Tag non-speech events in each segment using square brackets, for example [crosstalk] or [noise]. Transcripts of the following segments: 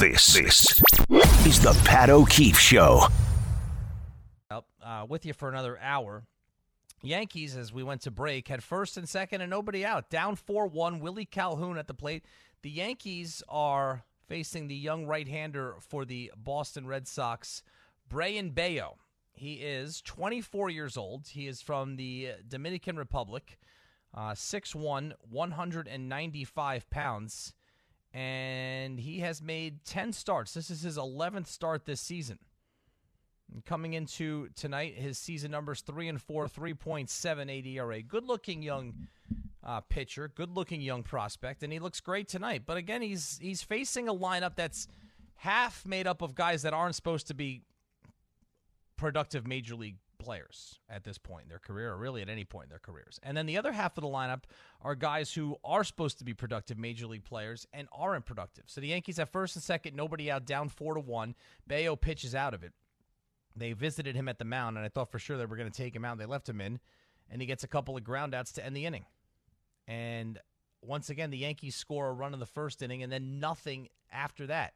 This, this is the Pat O'Keefe Show. Uh, with you for another hour. Yankees, as we went to break, had first and second and nobody out. Down 4 1. Willie Calhoun at the plate. The Yankees are facing the young right hander for the Boston Red Sox, Brayan Bello. He is 24 years old. He is from the Dominican Republic, uh, 6'1, 195 pounds, and he has made 10 starts. This is his 11th start this season. Coming into tonight, his season numbers three and four, 3.78 ERA. Good looking young uh, pitcher, good looking young prospect, and he looks great tonight. But again, he's he's facing a lineup that's half made up of guys that aren't supposed to be productive major league players at this point in their career, or really at any point in their careers. And then the other half of the lineup are guys who are supposed to be productive major league players and aren't productive. So the Yankees have first and second, nobody out, down four to one. Bello pitches out of it. They visited him at the mound, and I thought for sure they were going to take him out. They left him in, and he gets a couple of groundouts to end the inning. And once again, the Yankees score a run in the first inning, and then nothing after that.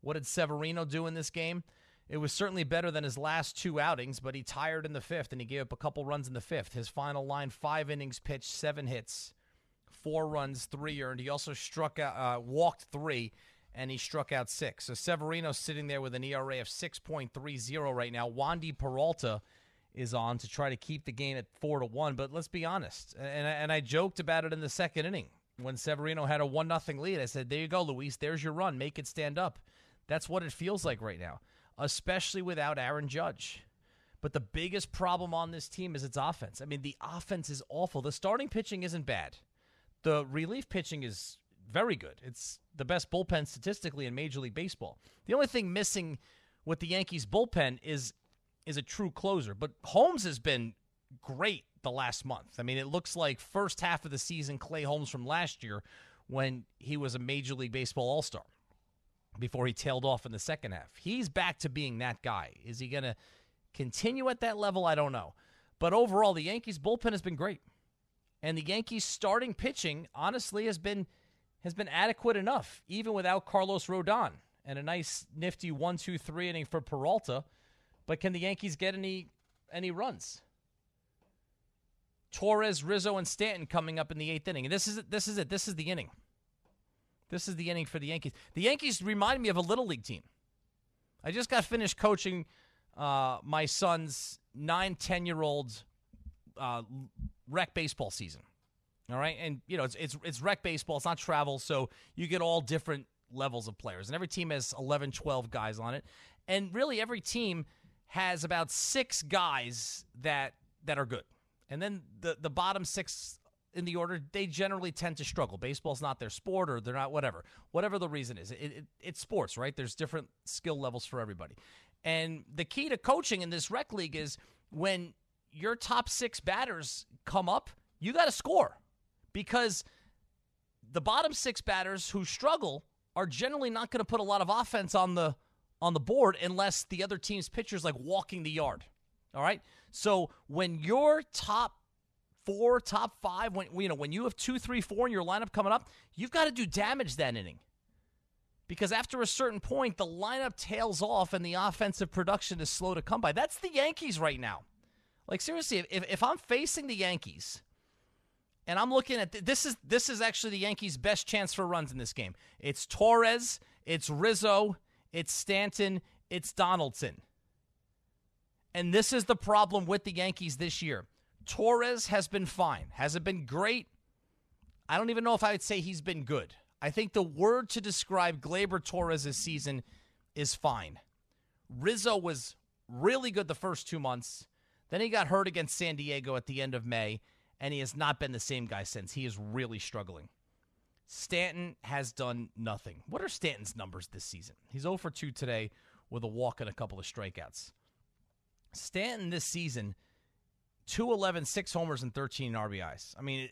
What did Severino do in this game? It was certainly better than his last two outings, but he tired in the fifth, and he gave up a couple runs in the fifth. His final line: five innings pitched, seven hits, four runs, three earned. He also struck out, uh, walked three and he struck out six. So Severino sitting there with an ERA of 6.30 right now. Wandy Peralta is on to try to keep the game at four to one. But let's be honest, and and I joked about it in the second inning when Severino had a one nothing lead. I said, "There you go, Luis. There's your run. Make it stand up." That's what it feels like right now, especially without Aaron Judge. But the biggest problem on this team is its offense. I mean, the offense is awful. The starting pitching isn't bad. The relief pitching is very good. It's the best bullpen statistically in Major League Baseball. The only thing missing with the Yankees bullpen is is a true closer. But Holmes has been great the last month. I mean, it looks like first half of the season Clay Holmes from last year when he was a Major League Baseball All-Star before he tailed off in the second half. He's back to being that guy. Is he going to continue at that level? I don't know. But overall, the Yankees bullpen has been great. And the Yankees starting pitching honestly has been has been adequate enough, even without Carlos Rodon and a nice nifty one, two, three inning for Peralta. But can the Yankees get any any runs? Torres, Rizzo, and Stanton coming up in the eighth inning. And this is it. This is it. This is the inning. This is the inning for the Yankees. The Yankees remind me of a little league team. I just got finished coaching uh, my son's nine, 10 year old uh, rec baseball season. All right, and you know it's it's it's rec baseball. It's not travel, so you get all different levels of players, and every team has 11, 12 guys on it, and really every team has about six guys that that are good, and then the the bottom six in the order they generally tend to struggle. Baseball's not their sport, or they're not whatever, whatever the reason is. It, it, it's sports, right? There's different skill levels for everybody, and the key to coaching in this rec league is when your top six batters come up, you got to score because the bottom six batters who struggle are generally not going to put a lot of offense on the on the board unless the other team's pitcher's like walking the yard. All right. So when your top four, top five, when you know when you have two, three, four in your lineup coming up, you've got to do damage that inning. Because after a certain point, the lineup tails off and the offensive production is slow to come by. That's the Yankees right now. Like seriously, if if I'm facing the Yankees and I'm looking at th- this is this is actually the Yankees' best chance for runs in this game. It's Torres, it's Rizzo, it's Stanton, it's Donaldson. And this is the problem with the Yankees this year. Torres has been fine. Has it been great? I don't even know if I would say he's been good. I think the word to describe Gleyber Torres' season is fine. Rizzo was really good the first two months. Then he got hurt against San Diego at the end of May and he has not been the same guy since. He is really struggling. Stanton has done nothing. What are Stanton's numbers this season? He's 0 for 2 today with a walk and a couple of strikeouts. Stanton this season, 211, 6 homers, and 13 RBIs. I mean,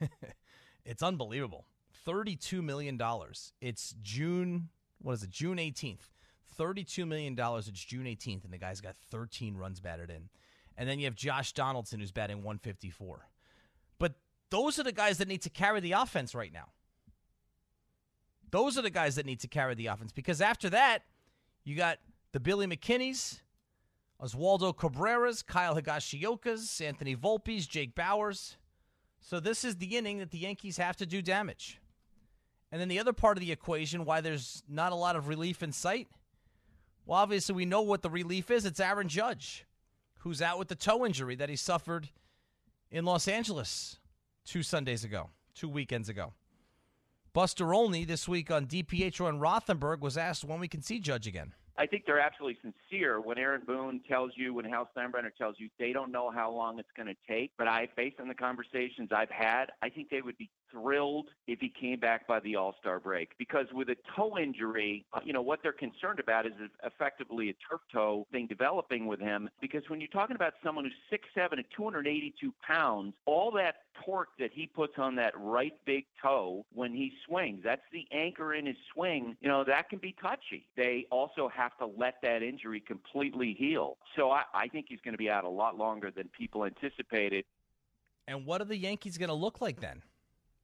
it, [laughs] it's unbelievable. $32 million. It's June, what is it, June 18th. $32 million. It's June 18th, and the guy's got 13 runs batted in. And then you have Josh Donaldson, who's batting 154. But those are the guys that need to carry the offense right now. Those are the guys that need to carry the offense because after that, you got the Billy McKinneys, Oswaldo Cabreras, Kyle Higashiokas, Anthony Volpes, Jake Bauers. So this is the inning that the Yankees have to do damage. And then the other part of the equation, why there's not a lot of relief in sight, well, obviously we know what the relief is. It's Aaron Judge, who's out with the toe injury that he suffered in Los Angeles two Sundays ago, two weekends ago. Buster Olney this week on DiPietro and Rothenberg was asked when we can see Judge again. I think they're absolutely sincere when Aaron Boone tells you, when Hal Steinbrenner tells you, they don't know how long it's going to take. But I, based on the conversations I've had, I think they would be thrilled if he came back by the All Star break. Because with a toe injury, uh, you know, what they're concerned about is effectively a turf toe thing developing with him. Because when you're talking about someone who's 6'7 and 282 pounds, all that torque that he puts on that right big toe when he swings, that's the anchor in his swing, you know, that can be touchy. They also have to let that injury completely heal. So I, I think he's going to be out a lot longer than people anticipated. And what are the Yankees going to look like then?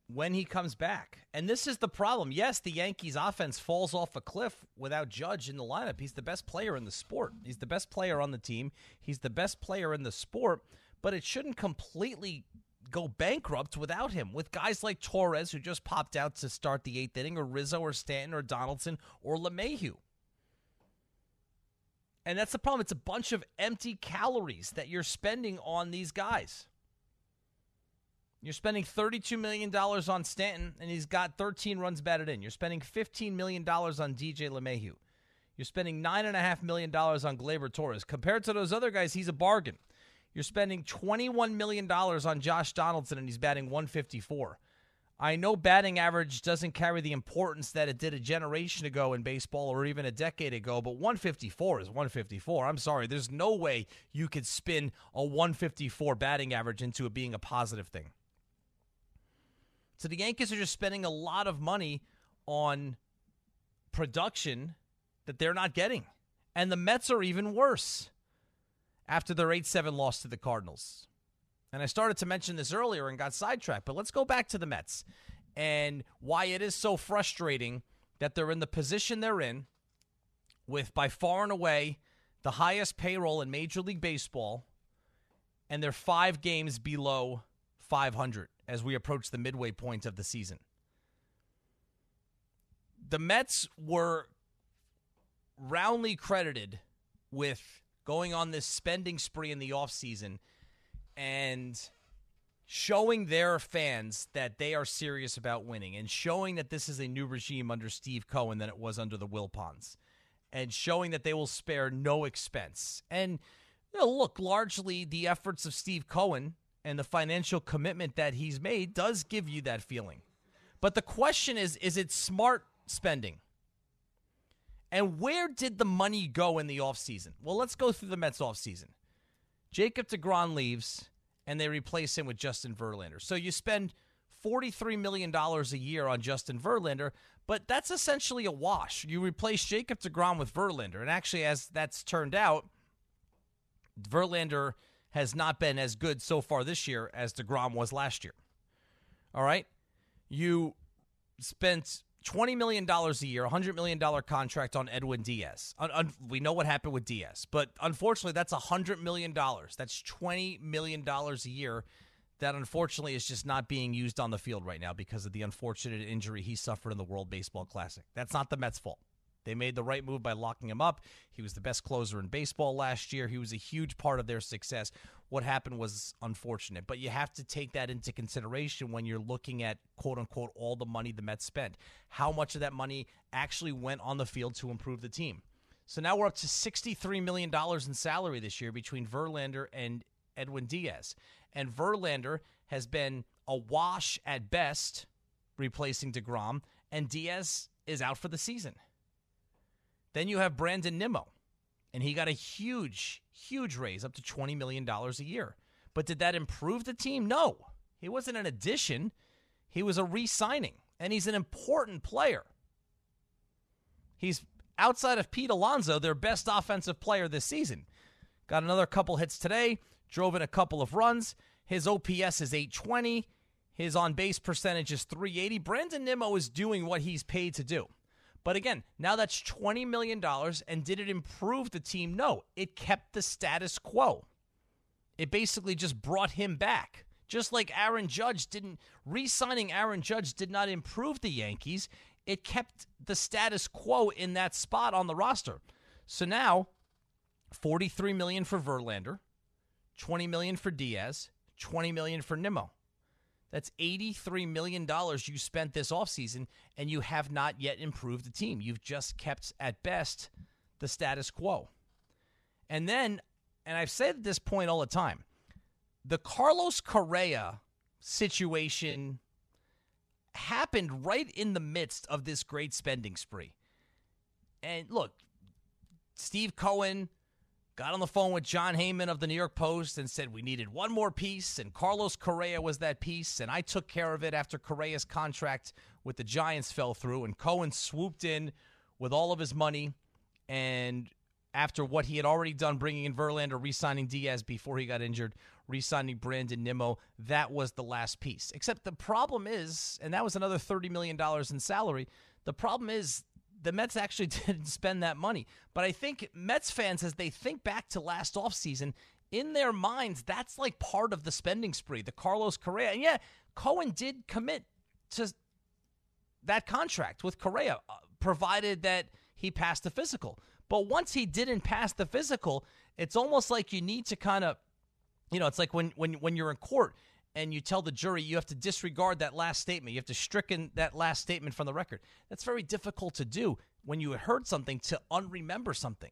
When he comes back. And this is the problem. Yes, the Yankees offense falls off a cliff without Judge in the lineup. He's the best player in the sport. He's the best player on the team. He's the best player in the sport, but it shouldn't completely go bankrupt without him. With guys like Torres who just popped out to start the 8th inning or Rizzo or Stanton or Donaldson or LeMahieu. And that's the problem. It's a bunch of empty calories that you're spending on these guys. You're spending $32 million on Stanton, and he's got 13 runs batted in. You're spending $15 million on DJ LeMahieu. You're spending $9.5 million on Gleyber Torres. Compared to those other guys, he's a bargain. You're spending $21 million on Josh Donaldson, and he's batting 154. I know batting average doesn't carry the importance that it did a generation ago in baseball or even a decade ago, but 154 is 154. I'm sorry, there's no way you could spin a 154 batting average into it being a positive thing. So the Yankees are just spending a lot of money on production that they're not getting. And the Mets are even worse after their 8 7 loss to the Cardinals. And I started to mention this earlier and got sidetracked, but let's go back to the Mets and why it is so frustrating that they're in the position they're in with by far and away the highest payroll in Major League Baseball, and they're five games below 500 as we approach the midway point of the season. The Mets were roundly credited with going on this spending spree in the offseason and showing their fans that they are serious about winning and showing that this is a new regime under Steve Cohen than it was under the Wilpons and showing that they will spare no expense. And you know, look, largely the efforts of Steve Cohen and the financial commitment that he's made does give you that feeling. But the question is is it smart spending? And where did the money go in the offseason? Well, let's go through the Mets offseason. Jacob DeGrom leaves, and they replace him with Justin Verlander. So you spend $43 million a year on Justin Verlander, but that's essentially a wash. You replace Jacob DeGrom with Verlander. And actually, as that's turned out, Verlander – has not been as good so far this year as DeGrom was last year. All right? You spent $20 million a year, $100 million contract on Edwin Diaz. Un- un- we know what happened with Diaz, but unfortunately, that's $100 million. That's $20 million a year that unfortunately is just not being used on the field right now because of the unfortunate injury he suffered in the World Baseball Classic. That's not the Mets' fault. They made the right move by locking him up. He was the best closer in baseball last year. He was a huge part of their success. What happened was unfortunate, but you have to take that into consideration when you're looking at quote unquote all the money the Mets spent. How much of that money actually went on the field to improve the team? So now we're up to $63 million in salary this year between Verlander and Edwin Diaz. And Verlander has been a wash at best, replacing DeGrom, and Diaz is out for the season. Then you have Brandon Nimmo, and he got a huge, huge raise up to $20 million a year. But did that improve the team? No. He wasn't an addition, he was a re signing, and he's an important player. He's outside of Pete Alonso, their best offensive player this season. Got another couple hits today, drove in a couple of runs. His OPS is 820. His on base percentage is 380. Brandon Nimmo is doing what he's paid to do. But again, now that's $20 million. And did it improve the team? No, it kept the status quo. It basically just brought him back. Just like Aaron Judge didn't, re signing Aaron Judge did not improve the Yankees. It kept the status quo in that spot on the roster. So now, 43 million for Verlander, 20 million for Diaz, 20 million for Nimmo. That's $83 million you spent this offseason, and you have not yet improved the team. You've just kept, at best, the status quo. And then, and I've said this point all the time the Carlos Correa situation happened right in the midst of this great spending spree. And look, Steve Cohen got on the phone with Jon Heyman of the New York Post and said we needed one more piece, and Carlos Correa was that piece, and I took care of it after Correa's contract with the Giants fell through, and Cohen swooped in with all of his money, and after what he had already done, bringing in Verlander, re-signing Diaz before he got injured, re-signing Brandon Nimmo, that was the last piece. Except the problem is, and that was another $30 million in salary, the problem is the Mets actually [laughs] didn't spend that money. But I think Mets fans, as they think back to last offseason, in their minds, that's like part of the spending spree, the Carlos Correa. And yeah, Cohen did commit to that contract with Correa, uh, provided that he passed the physical. But once he didn't pass the physical, it's almost like you need to kind of, you know, it's like when when when you're in court and you tell the jury you have to disregard that last statement. You have to stricken that last statement from the record. That's very difficult to do when you heard something to unremember something.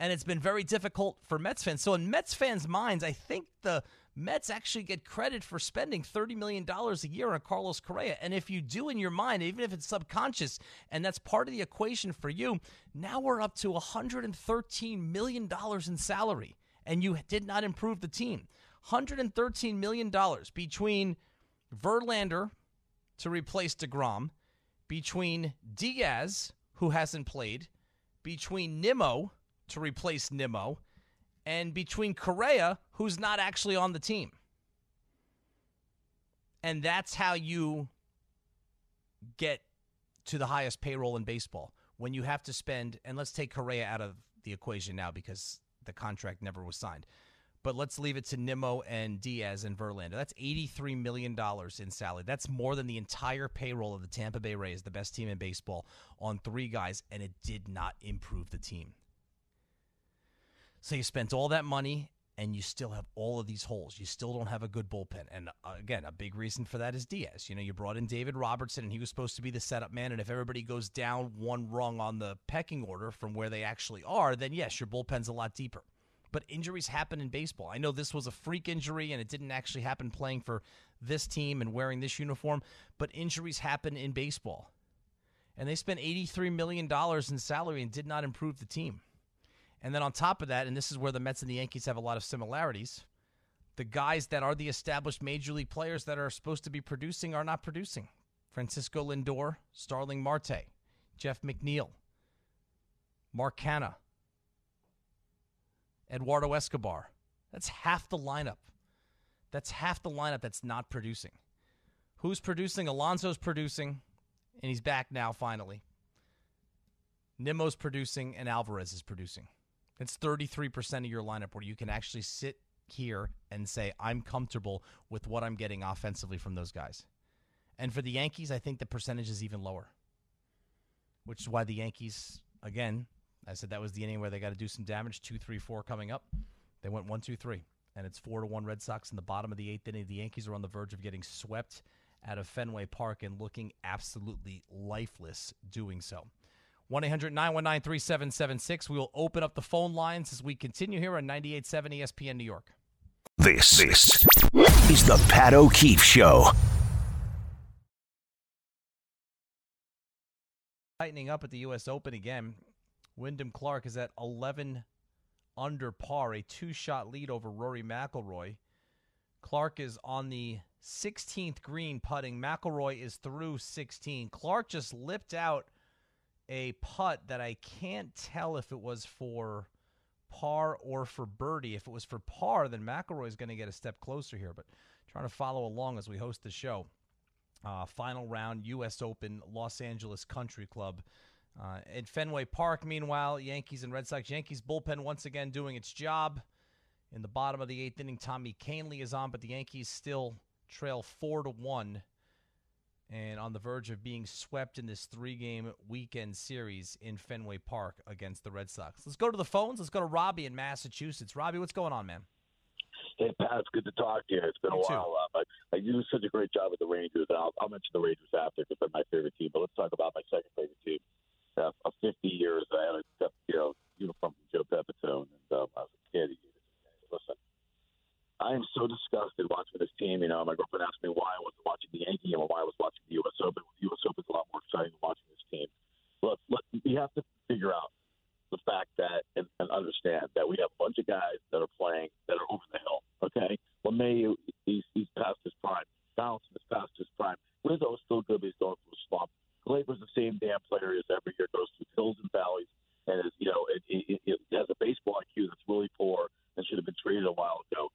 And it's been very difficult for Mets fans. So in Mets fans' minds, I think the Mets actually get credit for spending $30 million a year on Carlos Correa. And if you do in your mind, even if it's subconscious, and that's part of the equation for you, now we're up to $113 million in salary. And you did not improve the team. $113 million between Verlander to replace DeGrom, between Diaz, who hasn't played, between Nimmo to replace Nimmo, and between Correa, who's not actually on the team. And that's how you get to the highest payroll in baseball when you have to spend, and let's take Correa out of the equation now because the contract never was signed but let's leave it to Nimmo and Diaz and Verlander. That's $83 million in salary. That's more than the entire payroll of the Tampa Bay Rays, the best team in baseball, on three guys, and it did not improve the team. So you spent all that money and you still have all of these holes. You still don't have a good bullpen. And uh, again, a big reason for that is Diaz. You know, you brought in David Robertson and he was supposed to be the setup man. And if everybody goes down one rung on the pecking order from where they actually are, then yes, your bullpen's a lot deeper but injuries happen in baseball. I know this was a freak injury and it didn't actually happen playing for this team and wearing this uniform, but injuries happen in baseball. And they spent $83 million in salary and did not improve the team. And then on top of that, and this is where the Mets and the Yankees have a lot of similarities, the guys that are the established major league players that are supposed to be producing are not producing. Francisco Lindor, Starling Marte, Jeff McNeil, Mark Canha, Eduardo Escobar. That's half the lineup. That's half the lineup that's not producing. Who's producing? Alonso's producing, and he's back now finally. Nimmo's producing, and Alvarez is producing. It's 33% of your lineup where you can actually sit here and say, I'm comfortable with what I'm getting offensively from those guys. And for the Yankees, I think the percentage is even lower, which is why the Yankees, again, I said that was the inning where they got to do some damage. Two, three, four coming up. They went one, two, three, and it's four to one Red Sox in the bottom of the eighth inning. The Yankees are on the verge of getting swept out of Fenway Park and looking absolutely lifeless doing so. 1 800 919 3776. We will open up the phone lines as we continue here on 98.7 ESPN New York. This, this is the Pat O'Keefe Show. Tightening up at the U.S. Open again. Wyndham Clark is at 11 under par, a two shot lead over Rory McIlroy. Clark is on the 16th green putting. McIlroy is through 16. Clark just lipped out a putt that I can't tell if it was for par or for birdie. If it was for par, then McIlroy is going to get a step closer here. But trying to follow along as we host the show. Uh, final round, U.S. Open, Los Angeles Country Club. Uh, at Fenway Park, meanwhile, Yankees and Red Sox. Yankees bullpen once again doing its job. In the bottom of the eighth inning, Tommy Kahnle is on, but the Yankees still trail four to one, and on the verge of being swept in this three-game weekend series in Fenway Park against the Red Sox. Let's go to the phones. Let's go to Robbie in Massachusetts. Robbie, what's going on, man? Hey Pat, it's good to talk to you. It's been You a while. Uh, but you do such a great job with the Rangers, and I'll, I'll mention the Rangers after because they're my favorite team. But let's talk about my second favorite team. Uh, of 50 years, I had a you know uniform from Joe Pepitone, and um, I was a kid. Listen, I am so disgusted watching this team. You know, my girlfriend asked me why I wasn't watching the Yankee game or why I was watching the U.S. Open. The U.S. Open is a lot more exciting than watching this team. Look, look, we have to figure out the fact that and, and understand that we have a bunch of guys that are playing that are over the hill. Okay, LeMahieu, he's he's past his prime. Donaldson is past his prime. Rizzo is still good, but he's going through a slump. Gleyber's the same damn player he is every year. Goes through hills and valleys, and is you know it, it, it, it has a baseball IQ that's really poor and should have been traded a while ago.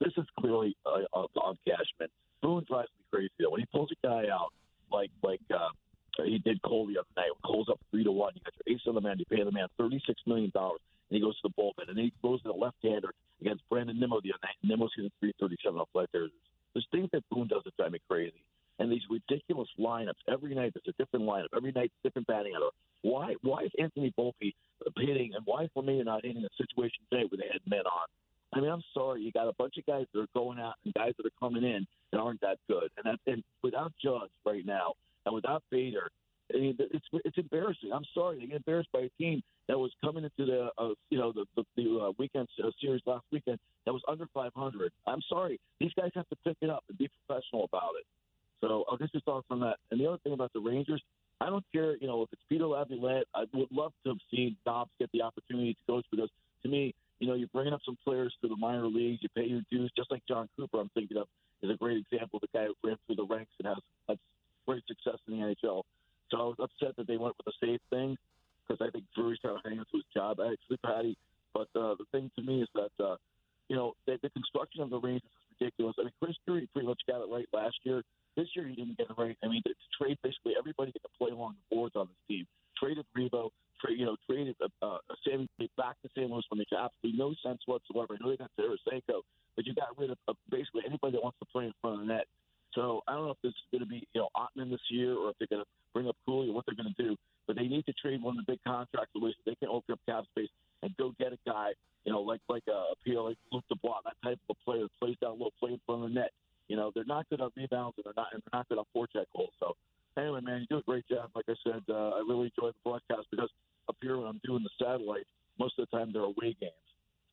This is clearly uh, uh, on Cashman. Boone drives me crazy though. When he pulls a guy out like like uh, he did Cole the other night. Cole's up three to one. You got your ace on the man. You pay the man thirty six million dollars, and he goes to the bullpen, and then he throws to the left hander against Brandon Nimmo the other night. Nimmo's hitting three thirty seven off flat there. There's things that Boone does that drive me crazy, and these ridiculous lineups every night. There's a different lineup every night, different batting order. Why? Why is Anthony Volpe hitting, and why is Lemay not hitting a situation today where they had men on? I mean, I'm sorry, you got a bunch of guys that are going out and guys that are coming in that aren't that good, and that, and without Judge right now, and without Bader, I mean, it's it's embarrassing. I'm sorry, they get embarrassed by a team that was coming into the uh, you know the the, the uh, weekend uh, series last weekend that was under 500. I'm sorry, these guys have to pick it up and be professional about it. So I'll get your thoughts on that. And the other thing about the Rangers, I don't care, you know, if it's Peter Laviolette, I would love to have seen Dobbs get the opportunity to coach because to me, you know, you're bringing up some players to the minor leagues, you pay your dues, just like Jon Cooper. I'm thinking of is a great example of the guy who ran through the ranks and has, has great success in the NHL. So I was upset that they went with a safe thing because I think Drury's to hang on to his job, actually, Patty. But uh, the thing to me is that, uh, you know, the, the construction of the Rangers is ridiculous. I mean, Chris Drury pretty much got it right last year. This year he didn't get it right. I mean, to, to trade basically everybody that can play along the boards on this team. Traded Revo, trade, you know, traded uh, uh, Sammy back to St. Louis when makes absolutely no sense whatsoever. I know they got Tarasenko, but you got rid of, of basically anybody that wants to play in front of the net. So I don't know if this is going to be, you know, Othmann this year or if they're going to bring up Cooley or what they're going to do. But they need to trade one of the big contracts away so they can open up cap space and go get a guy, you know, like like a appeal like Luke DeBlanc, that type of a player that plays down low, play in front of the net. You know, they're not good on rebounds and they're not good on forecheck goals. So anyway, man, you do a great job. Like I said, uh, I really enjoy the broadcast because up here when I'm doing the satellite, most of the time they're away games.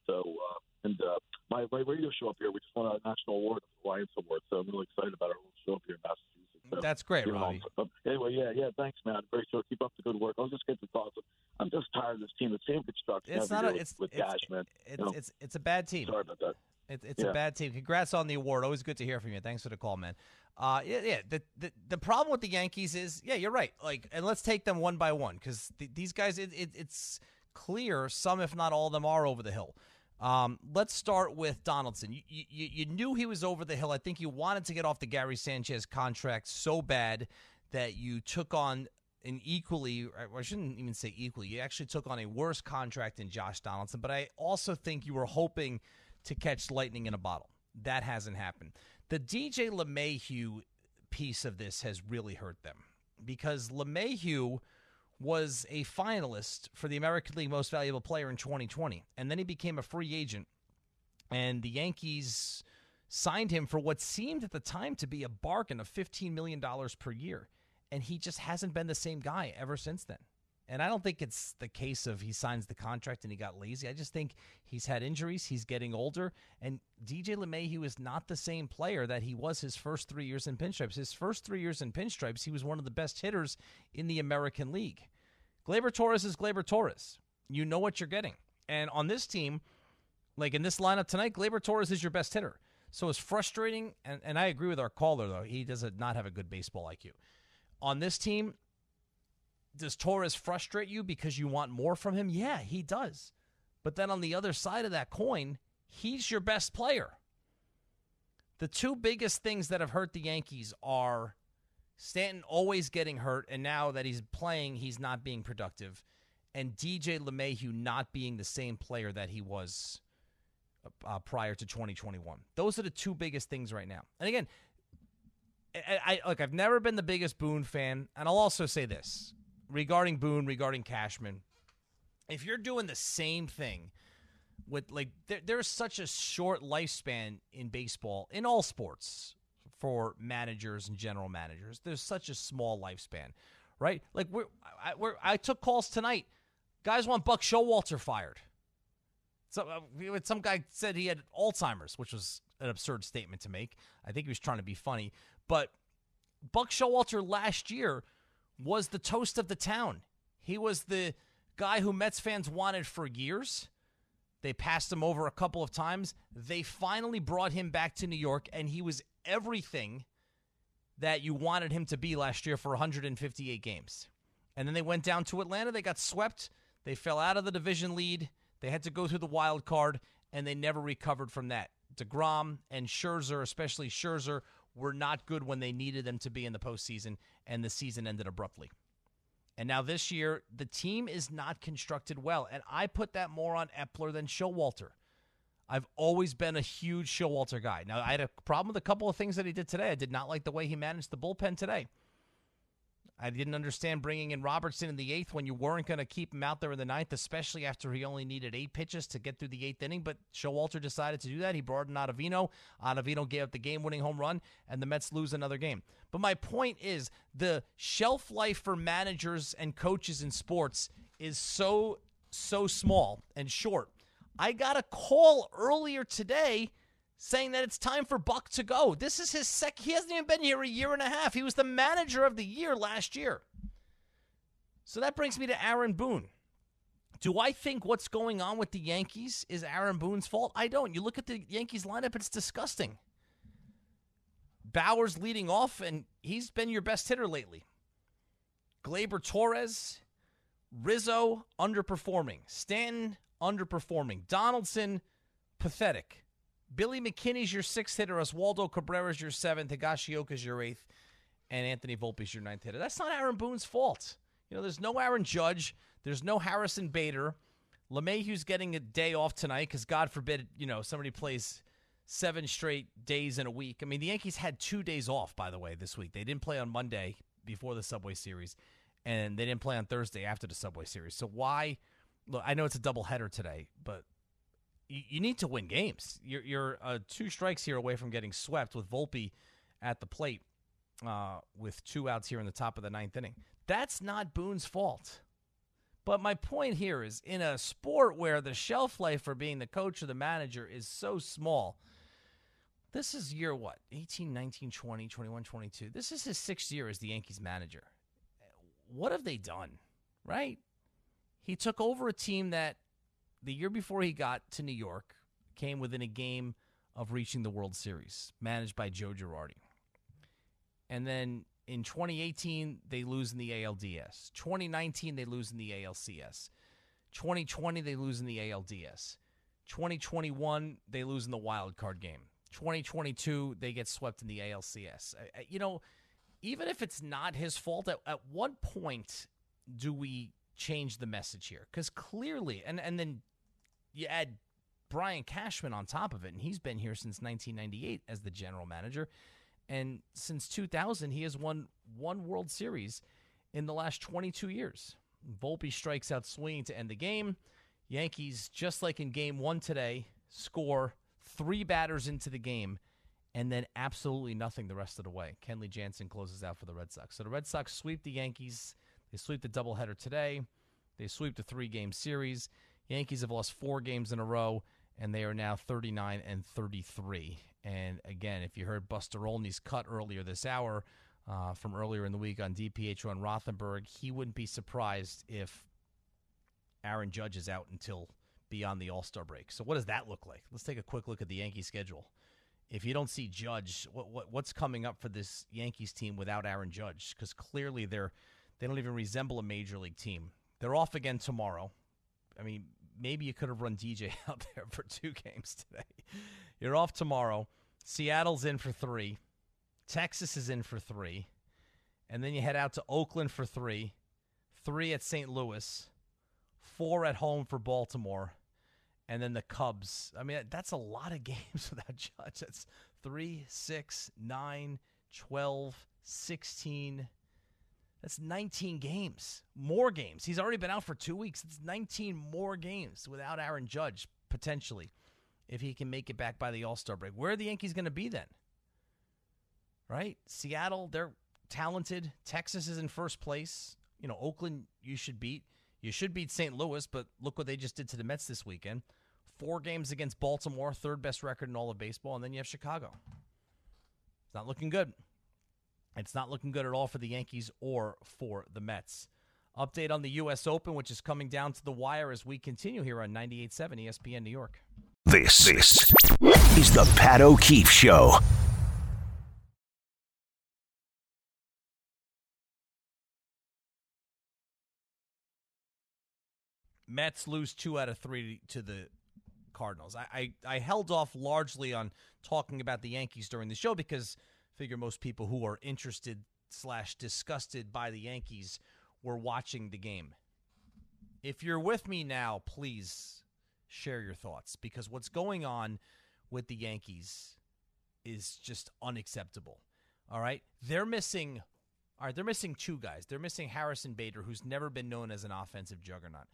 So uh, and uh, my my radio show up here, we just won a national award, the Alliance Award. So I'm really excited about our little show up here in Massachusetts. So, That's great, you know, Robbie. um, anyway, yeah, yeah. Thanks, man. Great show. Keep up the good work. I'll just get the thoughts. I'm just tired of this team. The same construction. It's not a, it's with, with it's, Cashman. it's, you know. it's it's a bad team. Sorry about that. It, it's a bad team. Congrats on the award. Always good to hear from you. Thanks for the call, man. Uh, yeah, yeah. The, the the problem with the Yankees is, yeah, you're right. Like, and let's take them one by one because th- these guys, it, it, it's clear some, if not all of them, are over the hill. Um, let's start with Donaldson. You, you you knew he was over the hill. I think you wanted to get off the Gary Sanchez contract so bad that you took on an equally, I shouldn't even say equally, you actually took on a worse contract than Josh Donaldson. But I also think you were hoping to catch lightning in a bottle. That hasn't happened. The DJ LeMahieu piece of this has really hurt them because LeMahieu was a finalist for the American League Most Valuable Player in 2020, and then he became a free agent, and the Yankees signed him for what seemed at the time to be a bargain of $15 million per year, and he just hasn't been the same guy ever since then. And I don't think it's the case of he signs the contract and he got lazy. I just think he's had injuries, he's getting older, and DJ LeMahieu is not the same player that he was his first three years in pinstripes. His first three years in pinstripes, he was one of the best hitters in the American League. Gleyber Torres is Gleyber Torres. You know what you're getting. And on this team, like in this lineup tonight, Gleyber Torres is your best hitter. So it's frustrating, and, and I agree with our caller, though. He does not have a good baseball IQ. On this team, does Torres frustrate you because you want more from him? Yeah, he does. But then on the other side of that coin, he's your best player. The two biggest things that have hurt the Yankees are Stanton always getting hurt, and now that he's playing, he's not being productive, and DJ LeMahieu not being the same player that he was uh, prior to 2021. Those are the two biggest things right now. And again, I, I look. I've never been the biggest Boone fan, and I'll also say this regarding Boone, regarding Cashman. If you're doing the same thing with like, there, there's such a short lifespan in baseball, in all sports, for managers and general managers. There's such a small lifespan, right? Like we're, I, we're, I took calls tonight. Guys want Buck Showalter fired. So uh, some guy said he had Alzheimer's, which was an absurd statement to make. I think he was trying to be funny, but Buck Showalter last year was the toast of the town. He was the guy who Mets fans wanted for years. They passed him over a couple of times. They finally brought him back to New York, and he was everything that you wanted him to be last year for 158 games. And then they went down to Atlanta. They got swept. They fell out of the division lead. They had to go through the wild card, and they never recovered from that. DeGrom and Scherzer, especially Scherzer, were not good when they needed them to be in the postseason, and the season ended abruptly. And now this year, the team is not constructed well, and I put that more on Eppler than Showalter. I've always been a huge Showalter guy. Now, I had a problem with a couple of things that he did today. I did not like the way he managed the bullpen today. I didn't understand bringing in Robertson in the eighth when you weren't going to keep him out there in the ninth, especially after he only needed eight pitches to get through the eighth inning. But Showalter decided to do that. He brought in Ottavino. Ottavino gave up the game winning home run, and the Mets lose another game. But my point is the shelf life for managers and coaches in sports is so, so small and short. I got a call earlier today saying that it's time for Buck to go. This is his sec. He hasn't even been here a year and a half. He was the manager of the year last year. So that brings me to Aaron Boone. Do I think what's going on with the Yankees is Aaron Boone's fault? I don't. You look at the Yankees lineup, it's disgusting. Bauer's leading off, and he's been your best hitter lately. Gleyber Torres, Rizzo underperforming. Stanton underperforming. Donaldson, pathetic. Billy McKinney's your sixth hitter. Oswaldo Cabrera's your seventh. Higashioka's your eighth. And Anthony Volpe's your ninth hitter. That's not Aaron Boone's fault. You know, there's no Aaron Judge. There's no Harrison Bader. LeMahieu's getting a day off tonight because, God forbid, you know, somebody plays seven straight days in a week. I mean, the Yankees had two days off, by the way, this week. They didn't play on Monday before the Subway Series, and they didn't play on Thursday after the Subway Series. So why? Look, I know it's a doubleheader today, but you, need to win games. You're, you're uh, two strikes here away from getting swept with Volpe at the plate uh, with two outs here in the top of the ninth inning. That's not Boone's fault. But my point here is in a sport where the shelf life for being the coach or the manager is so small, this is year what? 18, 19, 20, 21, 22. This is his sixth year as the Yankees manager. What have they done? Right? He took over a team that the year before he got to New York, came within a game of reaching the World Series, managed by Joe Girardi. And then in 2018, they lose in the ALDS. 2019, they lose in the ALCS. 2020, they lose in the ALDS. 2021, they lose in the wild card game. 2022, they get swept in the ALCS. You know, even if it's not his fault, at, at what point do we change the message here? Because clearly, and, and then you add Brian Cashman on top of it, and he's been here since 1998 as the general manager. And since 2000, he has won one World Series in the last 22 years. Volpe strikes out swinging to end the game. Yankees, just like in game one today, score three batters into the game and then absolutely nothing the rest of the way. Kenley Jansen closes out for the Red Sox. So the Red Sox sweep the Yankees. They sweep the doubleheader today. They sweep the three game series. Yankees have lost four games in a row, and they are now 39 and 33. And again, if you heard Buster Olney's cut earlier this hour uh, from earlier in the week on DPH on Rothenberg, he wouldn't be surprised if Aaron Judge is out until beyond the All Star break. So, what does that look like? Let's take a quick look at the Yankee schedule. If you don't see Judge, what, what what's coming up for this Yankees team without Aaron Judge? Because clearly they're they don't even resemble a major league team. They're off again tomorrow. I mean, maybe you could have run DJ [laughs] out there for two games today. You're off tomorrow. Seattle's in for three. Texas is in for three. And then you head out to Oakland for three, three at St. Louis, four at home for Baltimore, and then the Cubs. I mean, that's a lot of [laughs] games without Judge. That's three, six, nine, 12, 16. That's 19 games. More games. He's already been out for two weeks. It's 19 more games without Aaron Judge, potentially, if he can make it back by the All Star break. Where are the Yankees going to be then? Right? Seattle, they're talented. Texas is in first place. You know, Oakland, you should beat. You should beat St. Louis, but look what they just did to the Mets this weekend. Four games against Baltimore, third best record in all of baseball, and then you have Chicago. It's not looking good. It's not looking good at all for the Yankees or for the Mets. Update on the U.S. Open, which is coming down to the wire as we continue here on 98.7 ESPN New York. This, this is the Pat O'Keefe Show. Mets lose two out of three to the Cardinals. I, I, I held off largely on talking about the Yankees during the show because figure most people who are interested slash disgusted by the Yankees were watching the game. If you're with me now, please share your thoughts because what's going on with the Yankees is just unacceptable. All right? They're missing all right, they're missing two guys. They're missing Harrison Bader, who's never been known as an offensive juggernaut.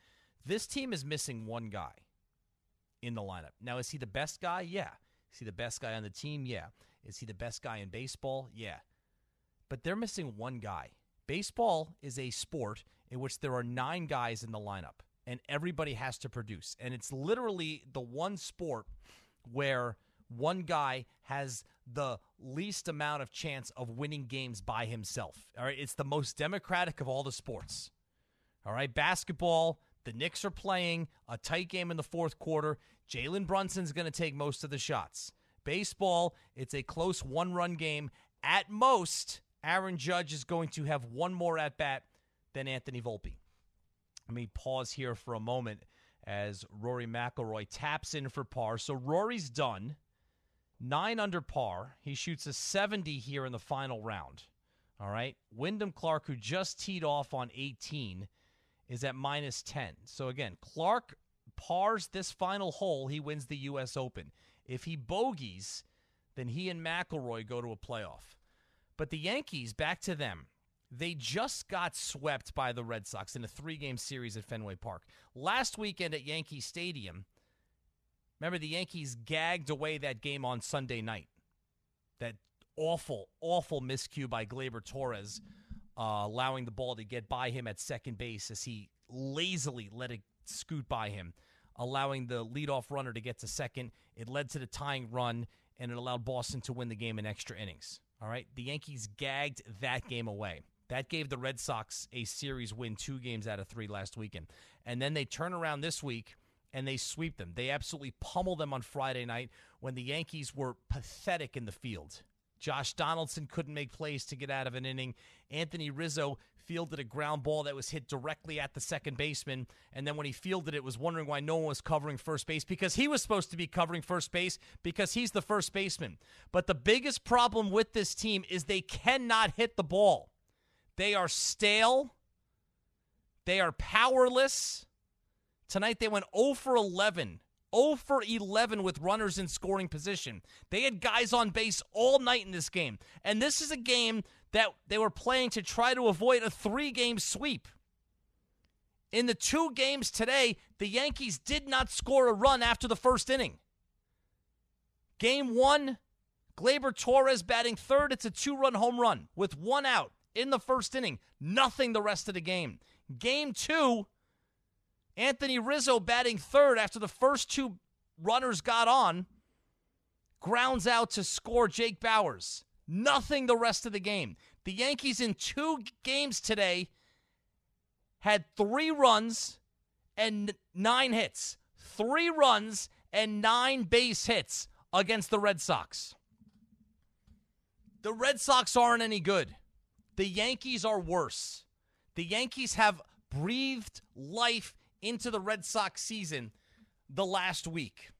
This team is missing one guy in the lineup. Now, is he the best guy? Yeah. Is he the best guy on the team? Yeah. Is he the best guy in baseball? Yeah. But they're missing one guy. Baseball is a sport in which there are nine guys in the lineup, and everybody has to produce. And it's literally the one sport where one guy has the least amount of chance of winning games by himself. All right. It's the most democratic of all the sports. All right. Basketball, the Knicks are playing a tight game in the fourth quarter. Jalen Brunson's going to take most of the shots. Baseball, it's a close one run game. At most, Aaron Judge is going to have one more at bat than Anthony Volpe. Let me pause here for a moment as Rory McIlroy taps in for par. So Rory's done. Nine under par. He shoots a 70 here in the final round. All right. Wyndham Clark, who just teed off on 18, is at minus 10. So again, Clark pars this final hole, he wins the U.S. Open. If he bogeys, then he and McIlroy go to a playoff. But the Yankees, back to them. They just got swept by the Red Sox in a three game series at Fenway Park. Last weekend at Yankee Stadium, remember the Yankees gagged away that game on Sunday night. That awful, awful miscue by Gleyber Torres uh, allowing the ball to get by him at second base as he lazily let it scoot by him, allowing the leadoff runner to get to second. It led to the tying run, and it allowed Boston to win the game in extra innings. All right, the Yankees gagged that game away. That gave the Red Sox a series win, two games out of three last weekend. And then they turn around this week and they sweep them. They absolutely pummel them on Friday night when the Yankees were pathetic in the field. Josh Donaldson couldn't make plays to get out of an inning. Anthony Rizzo fielded a ground ball that was hit directly at the second baseman. And then when he fielded it, was wondering why no one was covering first base because he was supposed to be covering first base because he's the first baseman. But the biggest problem with this team is they cannot hit the ball. They are stale. They are powerless. Tonight they went 0 for 11 0 for 11 with runners in scoring position. They had guys on base all night in this game. And this is a game that they were playing to try to avoid a three game sweep. In the two games today, the Yankees did not score a run after the first inning. Game one, Gleyber Torres batting third. It's a two run home run with one out in the first inning. Nothing the rest of the game. Game two, Anthony Rizzo batting third after the first two runners got on, grounds out to score Jake Bauers. Nothing the rest of the game. The Yankees in two games today had three runs and nine hits. Three runs and nine base hits against the Red Sox. The Red Sox aren't any good. The Yankees are worse. The Yankees have breathed life into the Red Sox season the last week.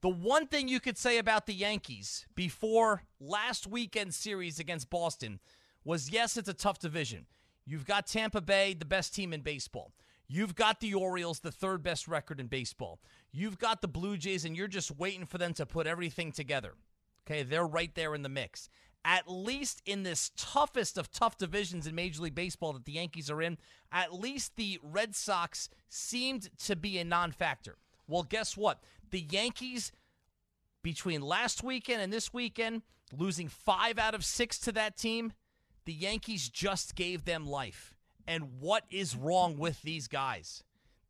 The one thing you could say about the Yankees before last weekend series against Boston was yes, it's a tough division. You've got Tampa Bay, the best team in baseball. You've got the Orioles, the third best record in baseball. You've got the Blue Jays, and you're just waiting for them to put everything together. Okay, they're right there in the mix. At least in this toughest of tough divisions in Major League Baseball that the Yankees are in, at least the Red Sox seemed to be a non factor. Well, guess what? The Yankees, between last weekend and this weekend, losing five out of six to that team, the Yankees just gave them life. And what is wrong with these guys?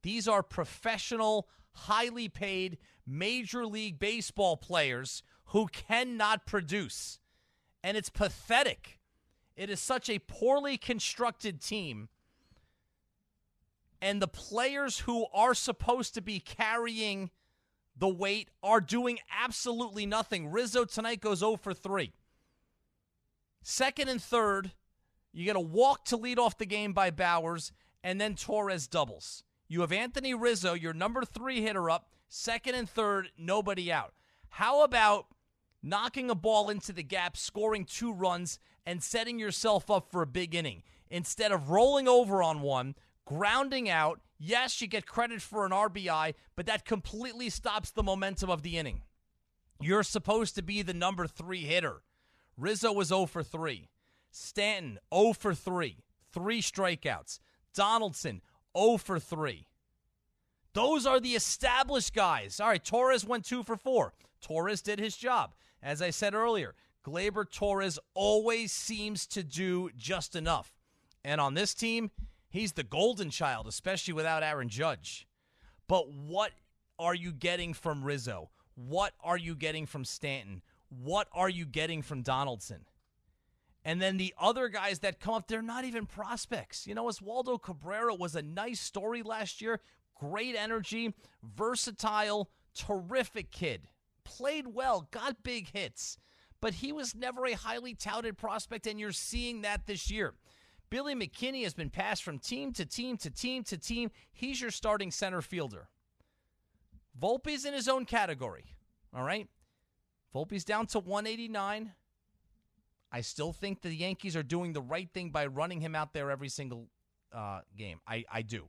These are professional, highly paid Major League Baseball players who cannot produce. And it's pathetic. It is such a poorly constructed team. And the players who are supposed to be carrying the weight are doing absolutely nothing. Rizzo tonight goes 0 for 3. Second and third, you get a walk to lead off the game by Bauers, and then Torres doubles. You have Anthony Rizzo, your number three hitter, up. Second and third, nobody out. How about knocking a ball into the gap, scoring two runs, and setting yourself up for a big inning? Instead of rolling over on one, grounding out, yes, you get credit for an RBI, but that completely stops the momentum of the inning. You're supposed to be the number three hitter. Rizzo was 0 for 3. Stanton 0 for 3. Three strikeouts. Donaldson 0 for 3. Those are the established guys. All right, Torres went 2 for 4. Torres did his job. As I said earlier, Gleyber Torres always seems to do just enough. And on this team, he's the golden child, especially without Aaron Judge. But what are you getting from Rizzo? What are you getting from Stanton? What are you getting from Donaldson? And then the other guys that come up, they're not even prospects. You know, Oswaldo Cabrera was a nice story last year. Great energy, versatile, terrific kid. Played well, got big hits, but he was never a highly touted prospect, and you're seeing that this year. Billy McKinney has been passed from team to team to team to team. He's your starting center fielder. Volpe's in his own category. All right. Volpe's down to 189. I still think the Yankees are doing the right thing by running him out there every single uh, game. I, I do.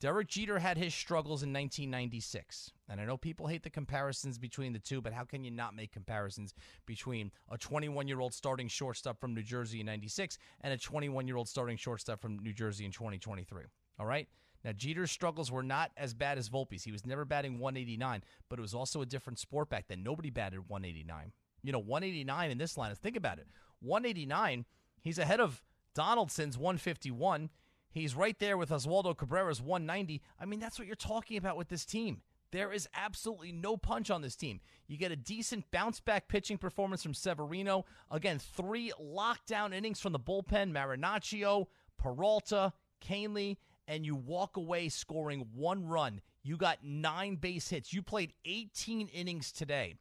Derek Jeter had his struggles in 1996. And I know people hate the comparisons between the two, but how can you not make comparisons between a 21 year old starting shortstop from New Jersey in 96 and a 21 year old starting shortstop from New Jersey in 2023? All right? Now, Jeter's struggles were not as bad as Volpe's. He was never batting 189, but it was also a different sport back then. Nobody batted 189 you know, 189 in this line. Think about it. 189, he's ahead of Donaldson's 151. He's right there with Oswaldo Cabrera's 190. I mean, that's what you're talking about with this team. There is absolutely no punch on this team. You get a decent bounce back pitching performance from Severino. Again, three lockdown innings from the bullpen Marinaccio, Peralta, Kahnle, and you walk away scoring one run. You got nine base hits. You played 18 innings today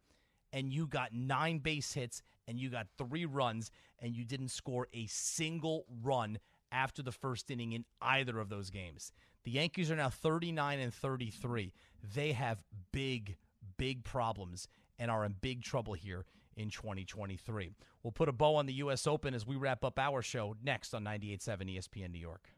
and you got nine base hits and you got three runs and you didn't score a single run after the first inning in either of those games. The Yankees are now 39 and 33. They have big, big problems and are in big trouble here in 2023. We'll put a bow on the U.S. Open as we wrap up our show next on 98.7 ESPN New York.